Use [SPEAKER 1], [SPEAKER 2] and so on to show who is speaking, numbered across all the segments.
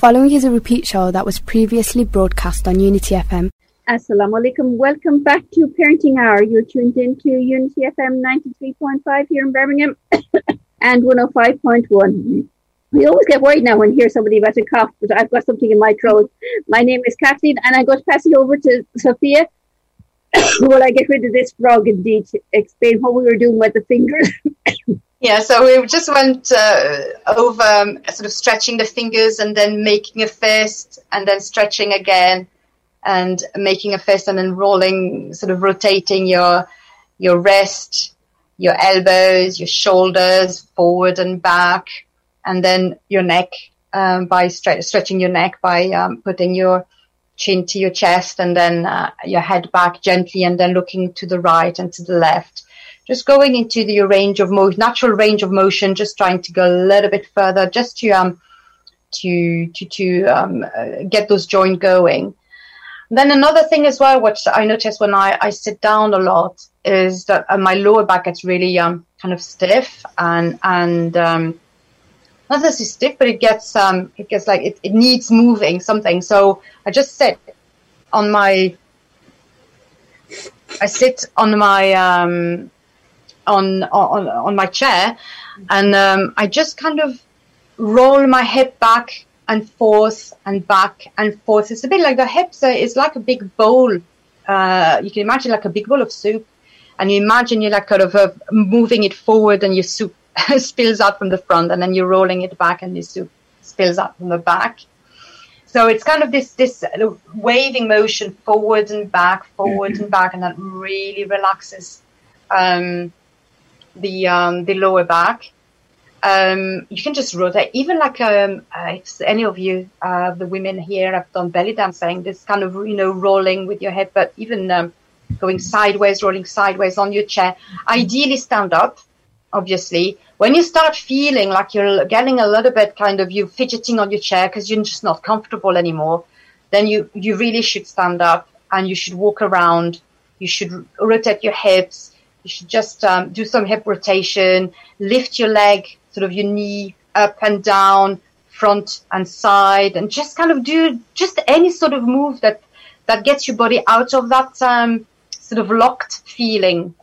[SPEAKER 1] Following is a repeat show that was previously broadcast on Unity FM.
[SPEAKER 2] Assalamu alaikum. Welcome back to Parenting Hour. You're tuned in to Unity FM 93.5 here in Birmingham and 105.1. We always get worried now when we hear somebody about a cough, but I've got something in my throat. My name is Kathleen, and I'm going to pass it over to Sophia. Will I get rid of this frog indeed to explain what we were doing with the fingers?
[SPEAKER 3] Yeah, so we just went uh, over um, sort of stretching the fingers and then making a fist and then stretching again and making a fist and then rolling, sort of rotating your your wrist, your elbows, your shoulders forward and back, and then your neck um, by stre- stretching your neck by um, putting your chin to your chest and then uh, your head back gently and then looking to the right and to the left just going into the range of mo- natural range of motion, just trying to go a little bit further, just to um, to to to um, uh, get those joints going. Then another thing as well, which I notice when I, I sit down a lot, is that uh, my lower back gets really um, kind of stiff and and um, not necessarily stiff, but it gets um, it gets like it, it needs moving something. So I just sit on my I sit on my um, on on on my chair, and um, I just kind of roll my hip back and forth and back and forth. It's a bit like the hips are, it's like a big bowl. Uh, you can imagine like a big bowl of soup, and you imagine you're like kind of uh, moving it forward, and your soup spills out from the front, and then you're rolling it back, and the soup spills out from the back. So it's kind of this this waving motion forward and back, forward and back, and that really relaxes um, the um, the lower back. Um, you can just rotate, even like um, uh, if any of you, uh, the women here, have done belly dancing. This kind of you know rolling with your head, but even um, going sideways, rolling sideways on your chair. Ideally, stand up. Obviously, when you start feeling like you're getting a little bit kind of you fidgeting on your chair because you're just not comfortable anymore, then you you really should stand up and you should walk around. You should rotate your hips you should just um, do some hip rotation, lift your leg, sort of your knee up and down, front and side, and just kind of do just any sort of move that that gets your body out of that um, sort of locked feeling.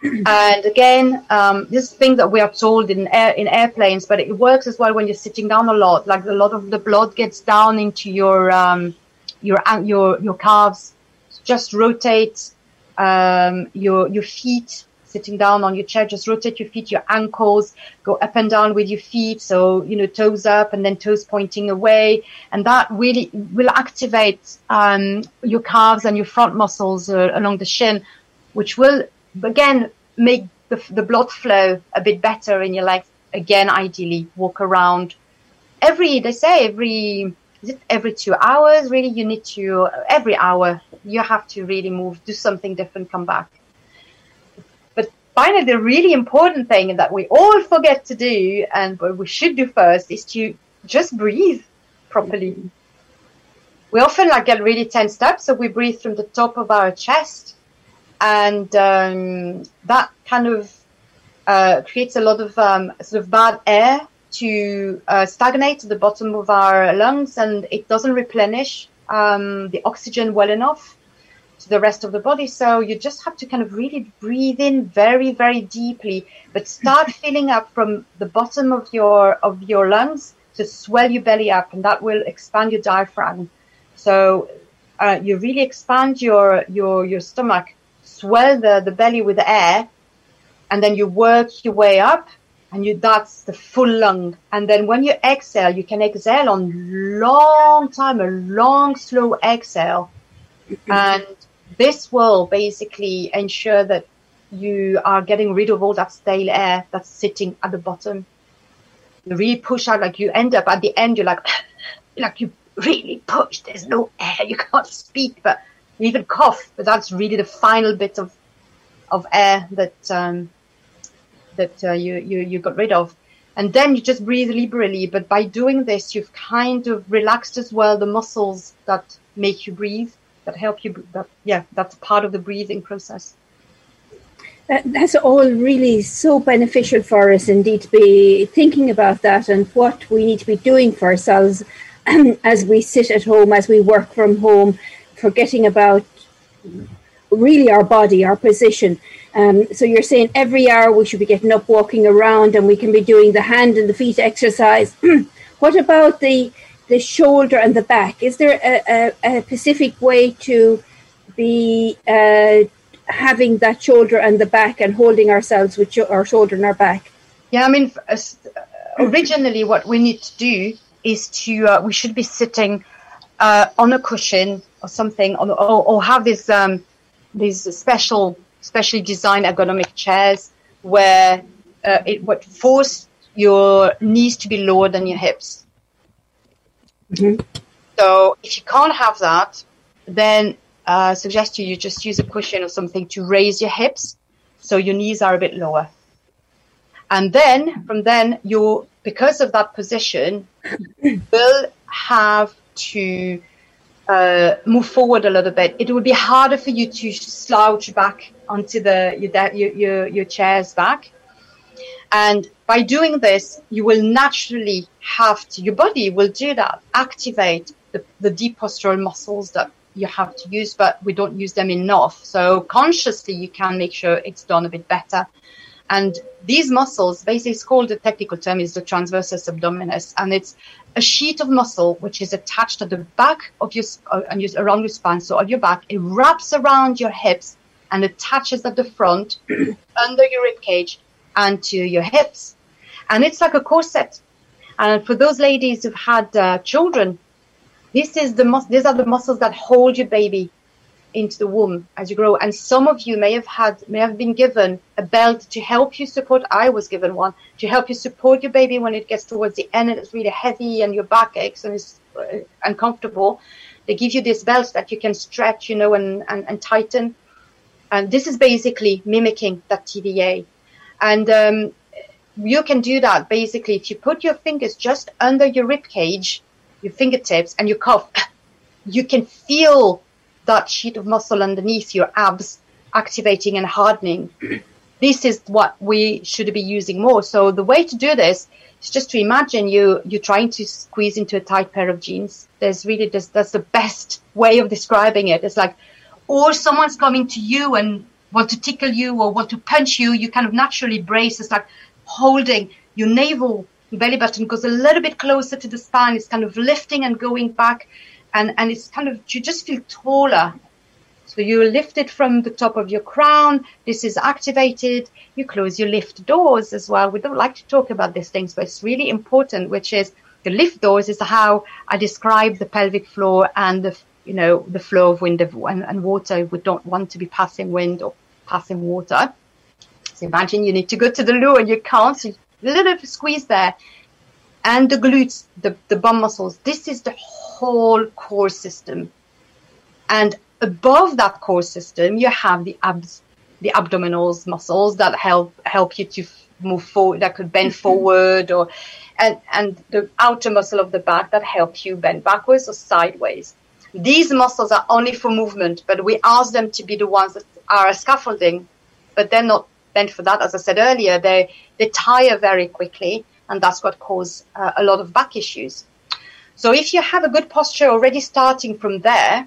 [SPEAKER 3] and again, um, this thing that we are told in air, in airplanes, but it works as well when you're sitting down a lot. Like a lot of the blood gets down into your um, your your your calves. Just rotate um, your your feet sitting down on your chair just rotate your feet your ankles go up and down with your feet. So you know toes up and then toes pointing away. And that really will activate um, your calves and your front muscles uh, along the shin which will again make the, the blood flow a bit better in your legs. Again ideally walk around every they say every it every two hours really you need to every hour you have to really move do something different come back. But finally the really important thing that we all forget to do and what we should do first is to just breathe properly. We often like get really tensed up so we breathe from the top of our chest and um, that kind of uh, creates a lot of um, sort of bad air to uh, stagnate at the bottom of our lungs and it doesn't replenish um, the oxygen well enough to the rest of the body. So you just have to kind of really breathe in very, very deeply, but start filling up from the bottom of your of your lungs to swell your belly up, and that will expand your diaphragm. So uh, you really expand your your your stomach, swell the the belly with air, and then you work your way up and you that's the full lung. And then when you exhale you can exhale on long time a long slow exhale. And this will basically ensure that you are getting rid of all that stale air that's sitting at the bottom. You really push out like you end up at the end you're like like you really push. There's no air. You can't speak. But you even cough. But that's really the final bit of of air that um, that uh, you, you, you got rid of. And then you just breathe liberally. But by doing this, you've kind of relaxed as well the muscles that make you breathe, that help you. That yeah, that's part of the breathing process.
[SPEAKER 2] That's all really so beneficial for us indeed to be thinking about that and what we need to be doing for ourselves as we sit at home, as we work from home, forgetting about really our body, our position. Um, so you're saying every hour we should be getting up, walking around, and we can be doing the hand and the feet exercise. what about the the shoulder and the back? Is there a, a, a specific way to be uh, having that shoulder and the back and holding ourselves with our shoulder and our back?
[SPEAKER 3] Yeah, I mean, uh, originally what we need to do is to uh, we should be sitting uh, on a cushion or something, or, or have this um, these special, specially designed ergonomic chairs where uh, it would force your knees to be lower than your hips. Mm-hmm. So if you can't have that, then uh, I suggest you you just use a cushion or something to raise your hips so your knees are a bit lower. And then from then you because of that position you will have to uh, move forward a little bit. It will be harder for you to slouch back onto the your your, your chairs back. And by doing this, you will naturally have to, your body will do that, activate the, the deep postural muscles that you have to use, but we don't use them enough. So consciously, you can make sure it's done a bit better. And these muscles, basically, it's called the technical term is the transversus abdominis, and it's a sheet of muscle which is attached at the back of your uh, and around your spine, so on your back. It wraps around your hips and attaches at the front, under your rib cage, and to your hips, and it's like a corset. And for those ladies who've had uh, children, this is the mus- these are the muscles that hold your baby into the womb as you grow. And some of you may have had, may have been given a belt to help you support. I was given one to help you support your baby when it gets towards the end and it's really heavy and your back aches and it's uh, uncomfortable. They give you this belt that you can stretch, you know, and, and, and tighten. And this is basically mimicking that TVA. And um, you can do that basically if you put your fingers just under your rib cage, your fingertips, and you cough, you can feel that sheet of muscle underneath your abs activating and hardening. this is what we should be using more. So the way to do this is just to imagine you you're trying to squeeze into a tight pair of jeans. There's really this that's the best way of describing it. It's like or someone's coming to you and want to tickle you or want to punch you, you kind of naturally brace. It's like holding your navel belly button goes a little bit closer to the spine. It's kind of lifting and going back and and it's kind of you just feel taller. So you lift it from the top of your crown. This is activated. You close your lift doors as well. We don't like to talk about these things, but it's really important. Which is the lift doors is how I describe the pelvic floor and the you know the flow of wind and, water. We don't want to be passing wind or passing water. So imagine you need to go to the loo and you can't. So a little squeeze there. And the glutes, the, the bum muscles, this is the core system. And above that core system, you have the abs, the abdominals muscles that help help you to move forward, that could bend forward, or and and the outer muscle of the back that help you bend backwards or sideways. These muscles are only for movement, but we ask them to be the ones that are scaffolding, but they're not meant for that. As I said earlier, they they tire very quickly, and that's what causes uh, a lot of back issues. So if you have a good posture already starting from there,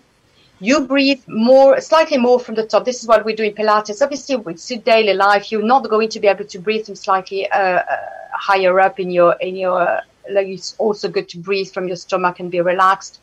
[SPEAKER 3] you breathe more, slightly more from the top. This is what we do in Pilates. Obviously, with daily life, you're not going to be able to breathe from slightly uh, uh, higher up in your in your. Like it's also good to breathe from your stomach and be relaxed.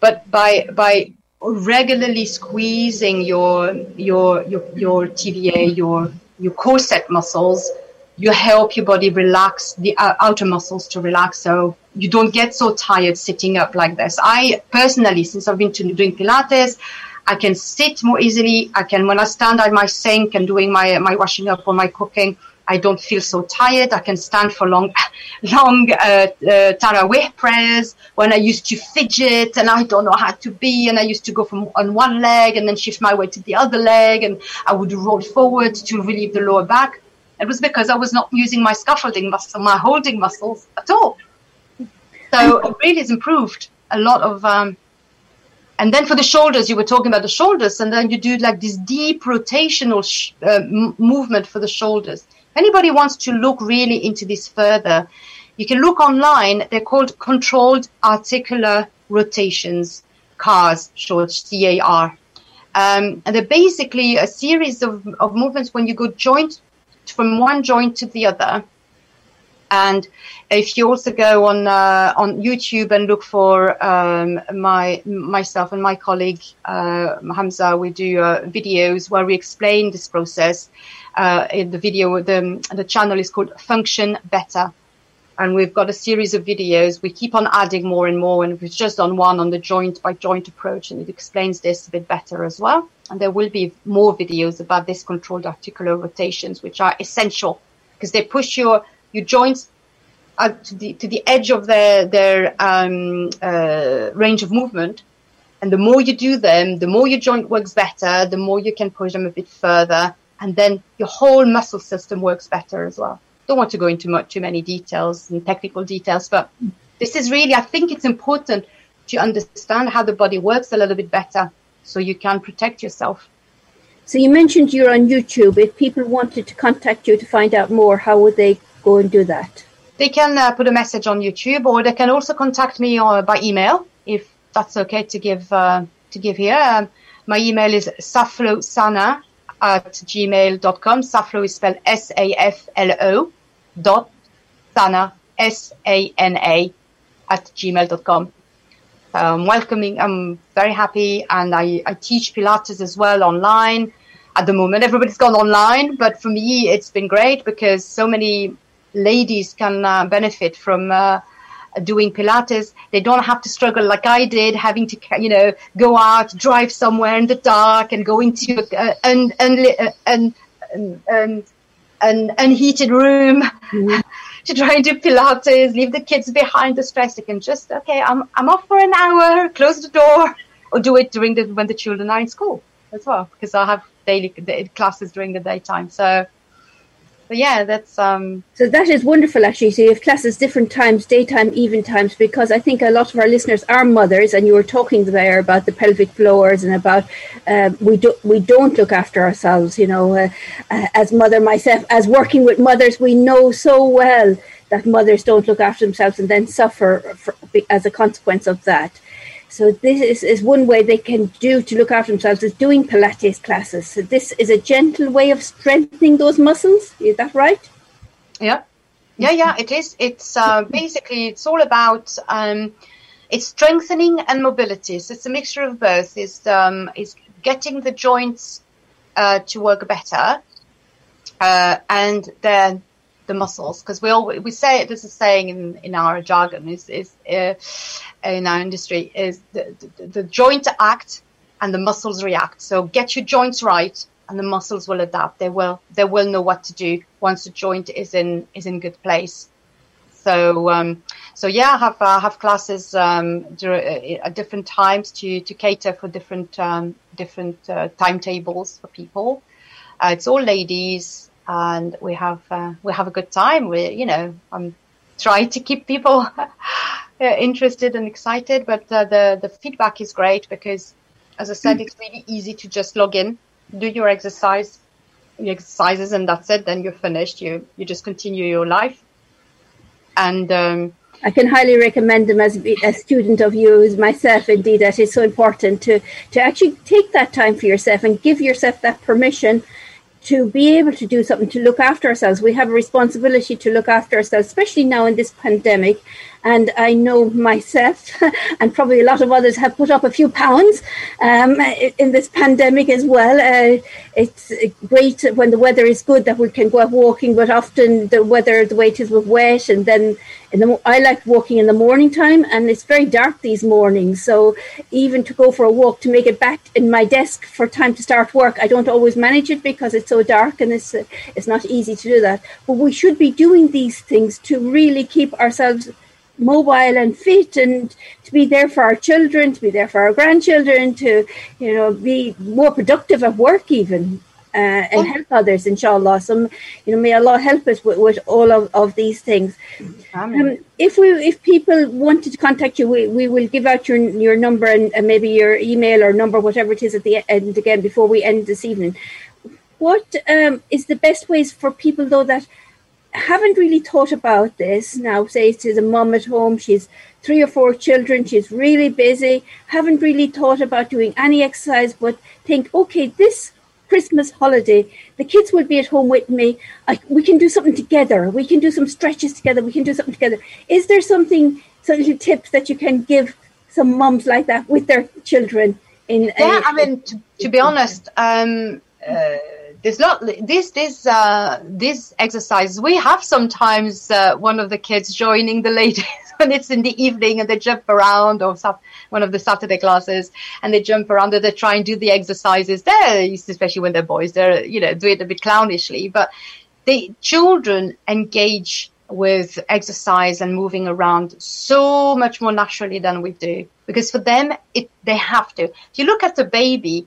[SPEAKER 3] But by by regularly squeezing your your your your TVA, your your corset muscles, you help your body relax the uh, outer muscles to relax so you don't get so tired sitting up like this i personally since i've been doing pilates i can sit more easily i can when i stand at my sink and doing my my washing up or my cooking I don't feel so tired. I can stand for long, long uh, uh, Tarawih prayers when I used to fidget and I don't know how to be. And I used to go from on one leg and then shift my weight to the other leg and I would roll forward to relieve the lower back. It was because I was not using my scaffolding muscle, my holding muscles at all. So it really has improved a lot of. Um, and then for the shoulders, you were talking about the shoulders, and then you do like this deep rotational sh- uh, m- movement for the shoulders. If anybody wants to look really into this further, You can look online. They're called controlled articular rotations, CARS, short C-A-R. Um, and they're basically a series of, of movements when you go joint from one joint to the other. And if you also go on uh, on YouTube and look for um, my myself and my colleague uh, Hamza, we do uh, videos where we explain this process. Uh, in the video, the the channel is called Function Better, and we've got a series of videos. We keep on adding more and more, and we've just done one on the joint by joint approach, and it explains this a bit better as well. And there will be more videos about this controlled articular rotations, which are essential because they push your your joints to the to the edge of their their um, uh, range of movement. And the more you do them, the more your joint works better, the more you can push them a bit further, and then your whole muscle system works better as well. Don't want to go into much too many details and technical details, but this is really, I think it's important to understand how the body works a little bit better so you can protect yourself.
[SPEAKER 2] So you mentioned you're on YouTube. If people wanted to contact you to find out more, how would they go and do that?
[SPEAKER 3] They can uh, put a message on YouTube, or they can also contact me uh, by email if that's okay to give uh, to give here. Um, my email is saflosana at gmail.com. Saflo is spelled S-A-F-L-O dot sana S-A-N-A at gmail.com. Um, welcoming. I'm very happy, and I, I teach Pilates as well online. At the moment, everybody's gone online, but for me, it's been great because so many ladies can uh, benefit from uh, doing Pilates. They don't have to struggle like I did, having to, you know, go out, drive somewhere in the dark, and go into uh, an, an, an, an, an unheated room. Mm-hmm. to try and do Pilates, leave the kids behind the stress. They can just, okay, I'm, I'm off for an hour, close the door, or do it during the, when the children are in school as well, because I have daily classes during the daytime. So, but yeah, that's um.
[SPEAKER 2] So that is wonderful, actually. So you have classes different times, daytime, even times, because I think a lot of our listeners are mothers, and you were talking there about the pelvic floors and about uh, we don't we don't look after ourselves. You know, uh, uh, as mother myself, as working with mothers, we know so well that mothers don't look after themselves and then suffer for, as a consequence of that. So this is, is one way they can do to look after themselves is doing Pilates classes. So this is a gentle way of strengthening those muscles. Is that right?
[SPEAKER 3] Yeah, yeah, yeah. It is. It's uh, basically it's all about um, it's strengthening and mobility. So it's a mixture of both. Is um, is getting the joints uh, to work better, uh, and then the muscles because we all we say it. There's a saying in, in our jargon is is uh, in our industry is the, the, the joint act and the muscles react. So get your joints right, and the muscles will adapt. They will they will know what to do once the joint is in is in good place. So um, so yeah, I have uh, have classes um, uh, at different times to to cater for different um, different uh, timetables for people. Uh, it's all ladies and we have uh, we have a good time. We you know I'm trying to keep people interested and excited, but uh, the the feedback is great because, as I said, it's really easy to just log in, do your exercise, your exercises, and that's it. Then you're finished. You you just continue your life, and. Um,
[SPEAKER 2] I can highly recommend them as a student of yours myself. Indeed, that is so important to to actually take that time for yourself and give yourself that permission to be able to do something to look after ourselves. We have a responsibility to look after ourselves, especially now in this pandemic. And I know myself, and probably a lot of others, have put up a few pounds um, in this pandemic as well. Uh, it's great when the weather is good that we can go out walking, but often the weather, the way it is, was wet. And then the, I like walking in the morning time, and it's very dark these mornings. So even to go for a walk to make it back in my desk for time to start work, I don't always manage it because it's so dark and it's uh, it's not easy to do that. But we should be doing these things to really keep ourselves mobile and fit and to be there for our children, to be there for our grandchildren, to, you know, be more productive at work even. Uh, and help others, inshallah. So, you know, may Allah help us with, with all of, of these things. Um, if we, if people wanted to contact you, we, we will give out your your number and, and maybe your email or number, whatever it is at the end again before we end this evening. What um, is the best ways for people though that haven't really thought about this now, say to a mum at home, she's three or four children, she's really busy, haven't really thought about doing any exercise, but think, okay, this Christmas holiday, the kids will be at home with me. I, we can do something together. We can do some stretches together. We can do something together. Is there something, some little tips that you can give some mums like that with their children? In
[SPEAKER 3] yeah, I mean, to, to be honest, um, uh, there's not this this uh, this exercise. We have sometimes uh, one of the kids joining the ladies when it's in the evening and they jump around or one of the Saturday classes and they jump around and they try and do the exercises there, especially when they're boys. They're you know do it a bit clownishly, but the children engage with exercise and moving around so much more naturally than we do because for them it they have to. If you look at the baby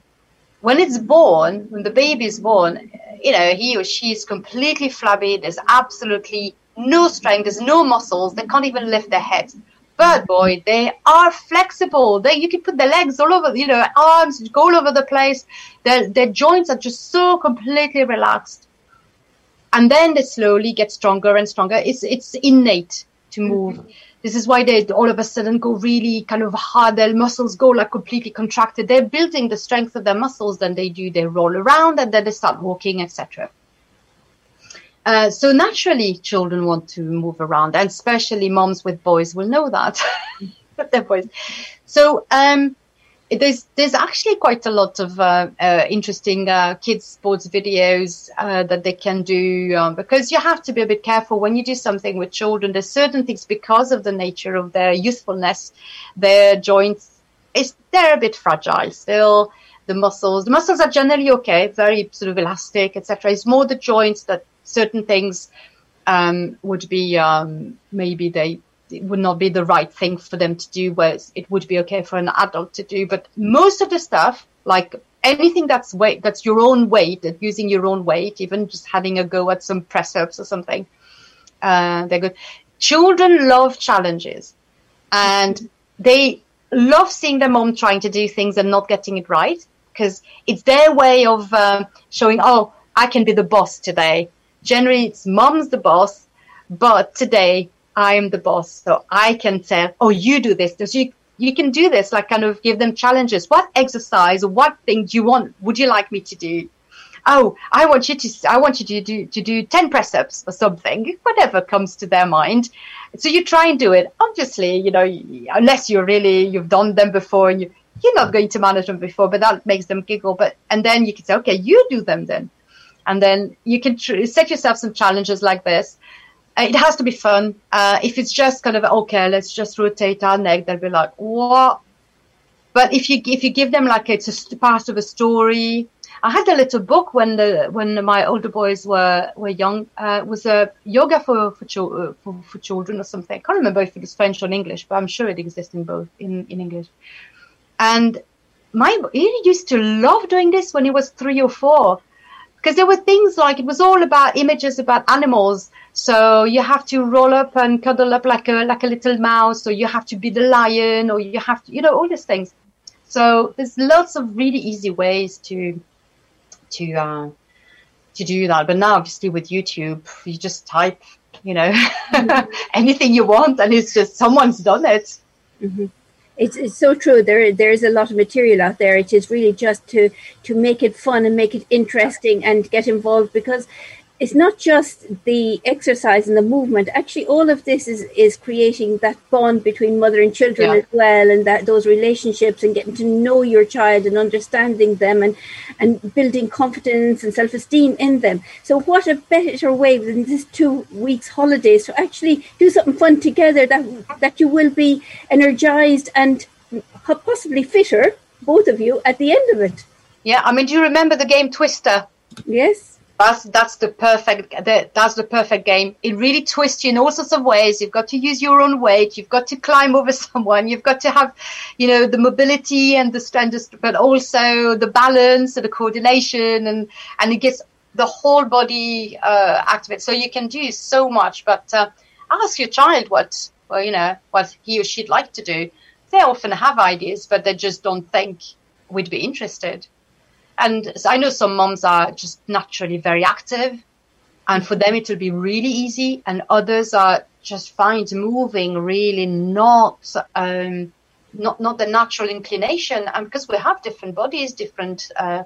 [SPEAKER 3] when it's born, when the baby is born, you know, he or she is completely flabby. There's absolutely no strength. There's no muscles. They can't even lift their heads. But boy, they are flexible. They, you can put their legs all over, you know, arms go all over the place. Their, their joints are just so completely relaxed. And then they slowly get stronger and stronger. It's, it's innate to move. Mm-hmm this is why they all of a sudden go really kind of hard. Their muscles go like completely contracted. They're building the strength of their muscles. Then they do. They roll around and then they start walking, etc. Uh, so naturally, children want to move around, and especially moms with boys will know that. they're boys. So um, there's there's actually quite a lot of uh, uh, interesting uh, kids sports videos uh, that they can do um, because you have to be a bit careful when you do something with children. There's certain things because of the nature of their youthfulness, their joints is they're a bit fragile still. The muscles, the muscles are generally okay, very sort of elastic, etc. It's more the joints that certain things um, would be um, maybe they it would not be the right thing for them to do, whereas it would be okay for an adult to do. But most of the stuff, like anything that's weight, that's your own weight, that using your own weight, even just having a go at some press ups or something, uh, they're good. Children love challenges, and they love seeing their mom trying to do things and not getting it right because it's their way of um, showing, oh, I can be the boss today. Generally, it's mom's the boss, but today I am the boss, so I can say, oh, you do this. Does you you can do this, like kind of give them challenges. What exercise what thing do you want? Would you like me to do? Oh, I want you to I want you to do to do ten press ups or something, whatever comes to their mind. So you try and do it. Obviously, you know, unless you're really you've done them before and you you're not going to manage them before, but that makes them giggle. But and then you can say, okay, you do them then, and then you can tr- set yourself some challenges like this it has to be fun. Uh, if it's just kind of okay, let's just rotate our neck, they'll be like, what? But if you if you give them like it's a part of a story, I had a little book when the when my older boys were were young. Uh, was a yoga for for, cho- for, for children or something. I can't remember if it was French or English, but I'm sure it exists in both in in English. And my he used to love doing this when he was three or four because there were things like it was all about images about animals. So you have to roll up and cuddle up like a like a little mouse, or you have to be the lion, or you have to, you know, all these things. So there's lots of really easy ways to to uh, to do that. But now, obviously, with YouTube, you just type, you know, mm-hmm. anything you want, and it's just someone's done it.
[SPEAKER 2] Mm-hmm it's, it's so true. There there is a lot of material out there. It is really just to to make it fun and make it interesting and get involved because it's not just the exercise and the movement. Actually, all of this is is creating that bond between mother and children yeah. as well, and that those relationships and getting to know your child and understanding them and and building confidence and self esteem in them. So, what a better way than this two weeks holidays to actually do something fun together that that you will be energized and possibly fitter, both of you, at the end of it.
[SPEAKER 3] Yeah, I mean, do you remember the game Twister?
[SPEAKER 2] Yes
[SPEAKER 3] that's that's the perfect that's the perfect game. It really twists you in all sorts of ways. You've got to use your own weight. You've got to climb over someone. You've got to have, you know, the mobility and the strength, but also the balance and the coordination, and and it gets the whole body uh, activated. So you can do so much. But uh, ask your child what well, you know, what he or she'd like to do. They often have ideas, but they just don't think we'd be interested and I know some moms are just naturally very active, and for them it will be really easy and others are just find moving really not um, not not the natural inclination. And because we have different bodies different uh,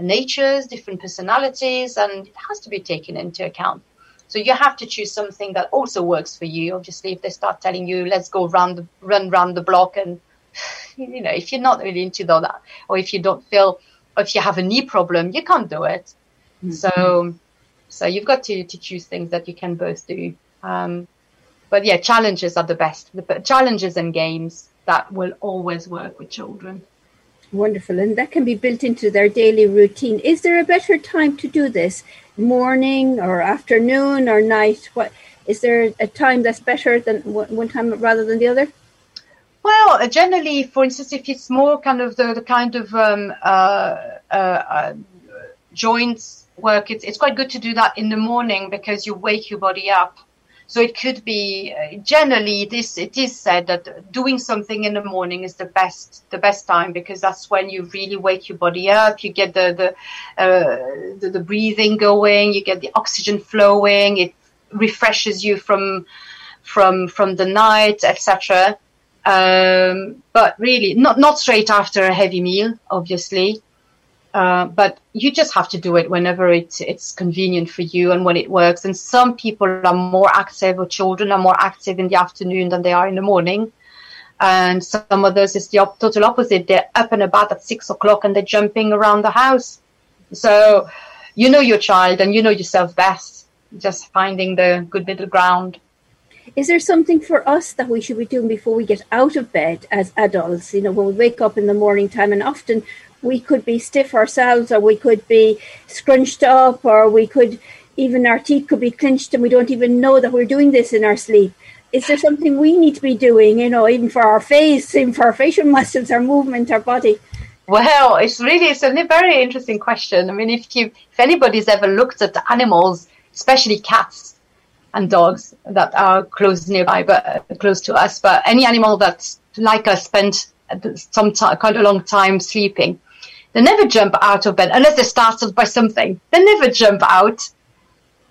[SPEAKER 3] natures different personalities and it has to be taken into account. So you have to choose something that also works for you. Obviously if they start telling you let's go the, run round the block and you know if you're not really into that or if you don't feel if you have a knee problem you can't do it mm-hmm. so so you've got to to choose things that you can both do um, but yeah challenges are the best the challenges and games that will always work with children.
[SPEAKER 2] Wonderful. And that can be built into their daily routine. Is there a better time to do this? Morning or afternoon or night? What is there a time that's better than one time rather than the other?
[SPEAKER 3] Well, uh, generally, for instance, if it's more kind of the, the kind of um, uh, uh, uh, joints work, it's, it's quite good to do that in the morning because you wake your body up so it could be uh, generally this. It is said that doing something in the morning is the best the best time because that's when you really wake your body up. You get the the uh, the, the breathing going. You get the oxygen flowing. It refreshes you from from from the night, etc. Um, but really, not not straight after a heavy meal, obviously. Uh, but you just have to do it whenever it's it's convenient for you and when it works. And some people are more active, or children are more active in the afternoon than they are in the morning. And some others is the op- total opposite. They're up and about at six o'clock and they're jumping around the house. So you know your child and you know yourself best. Just finding the good middle ground.
[SPEAKER 2] Is there something for us that we should be doing before we get out of bed as adults? You know, when we wake up in the morning time, and often we could be stiff ourselves or we could be scrunched up or we could even our teeth could be clenched and we don't even know that we're doing this in our sleep. Is there something we need to be doing you know even for our face even for our facial muscles our movement our body?
[SPEAKER 3] Well it's really it's a very interesting question. I mean if you if anybody's ever looked at animals especially cats and dogs that are close nearby but close to us but any animal that's like us spent some time, quite a long time sleeping they never jump out of bed unless they're startled by something. They never jump out.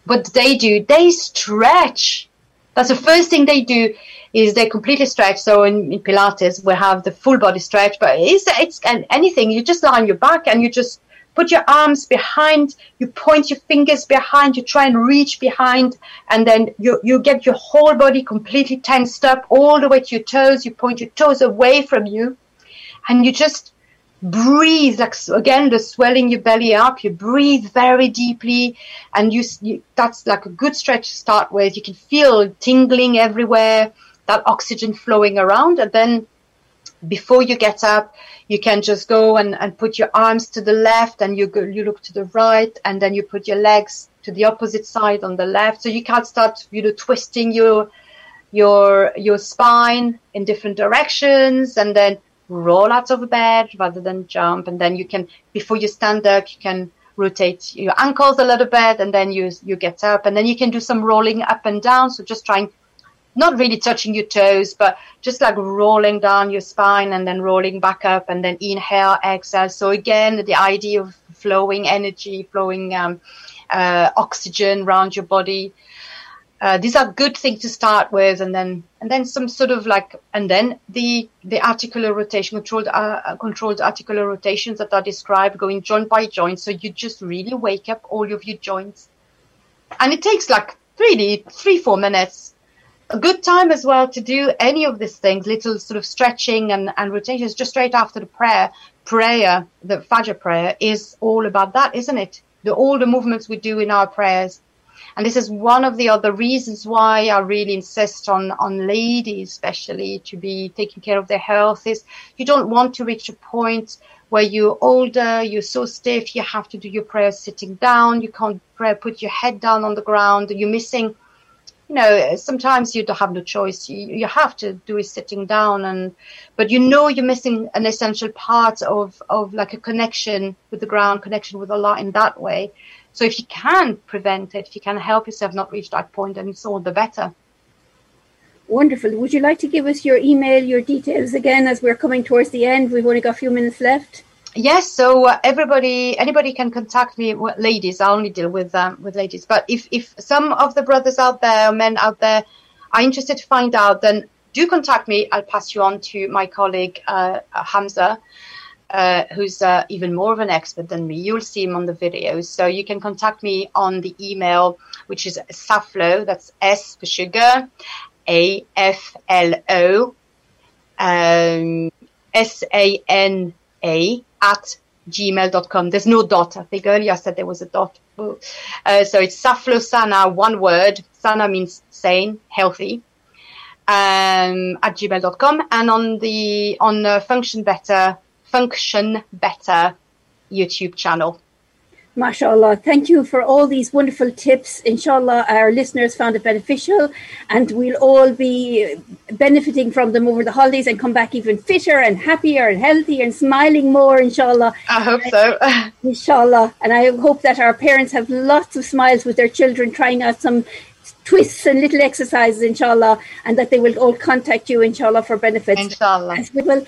[SPEAKER 3] What they do, they stretch. That's the first thing they do is they completely stretch. So in, in Pilates, we have the full body stretch, but it's, it's anything. You just lie on your back and you just put your arms behind, you point your fingers behind, you try and reach behind, and then you, you get your whole body completely tensed up all the way to your toes. You point your toes away from you, and you just breathe like again the swelling your belly up you breathe very deeply and you, you, that's like a good stretch to start with you can feel tingling everywhere that oxygen flowing around and then before you get up you can just go and, and put your arms to the left and you go you look to the right and then you put your legs to the opposite side on the left so you can't start you know twisting your your your spine in different directions and then roll out of bed rather than jump. And then you can, before you stand up, you can rotate your ankles a little bit and then you, you get up and then you can do some rolling up and down. So just trying, not really touching your toes, but just like rolling down your spine and then rolling back up and then inhale, exhale. So again, the idea of flowing energy, flowing, um, uh, oxygen around your body uh, these are good things to start with, and then and then some sort of like and then the the articular rotation, controlled uh, uh, controlled articular rotations that are described, going joint by joint. So you just really wake up all of your joints, and it takes like really three four minutes. A good time as well to do any of these things, little sort of stretching and, and rotations just straight after the prayer. Prayer, the Fajr prayer, is all about that, isn't it? The all the movements we do in our prayers and this is one of the other reasons why I really insist on, on ladies, especially to be taking care of their health is you don't want to reach a point where you're older, you're so stiff, you have to do your prayers sitting down, you can't pray, put your head down on the ground, you're missing, you know, sometimes you don't have no choice. You, you have to do is sitting down and, but you know you're missing an essential part of, of like a connection with the ground, connection with Allah in that way. So if you can prevent it, if you can help yourself not reach that point, then it's all the better.
[SPEAKER 2] Wonderful. Would you like to give us your email, your details again as we're coming towards the end? We've only got a few minutes left.
[SPEAKER 3] Yes, so uh, everybody, anybody can contact me. Ladies, I only deal with um, with ladies. But if if some of the brothers out there, or men out there, are interested to find out, then do contact me. I'll pass you on to my colleague uh, Hamza. Uh, who's uh, even more of an expert than me. You'll see him on the videos. So you can contact me on the email, which is Saflo, that's S for sugar, A F L O, um, S A N A at gmail.com. There's no dot. I think earlier I said there was a dot. Uh, so it's Saflo Sana, one word. Sana means sane, healthy. Um, at gmail.com and on the on the Function Better Function Better YouTube channel.
[SPEAKER 2] MashaAllah. Thank you for all these wonderful tips. Inshallah, our listeners found it beneficial and we'll all be benefiting from them over the holidays and come back even fitter and happier and healthier and smiling more, inshallah.
[SPEAKER 3] I hope so.
[SPEAKER 2] inshallah. And I hope that our parents have lots of smiles with their children trying out some twists and little exercises, inshallah, and that they will all contact you, inshallah, for benefits.
[SPEAKER 3] Inshallah.
[SPEAKER 2] Well,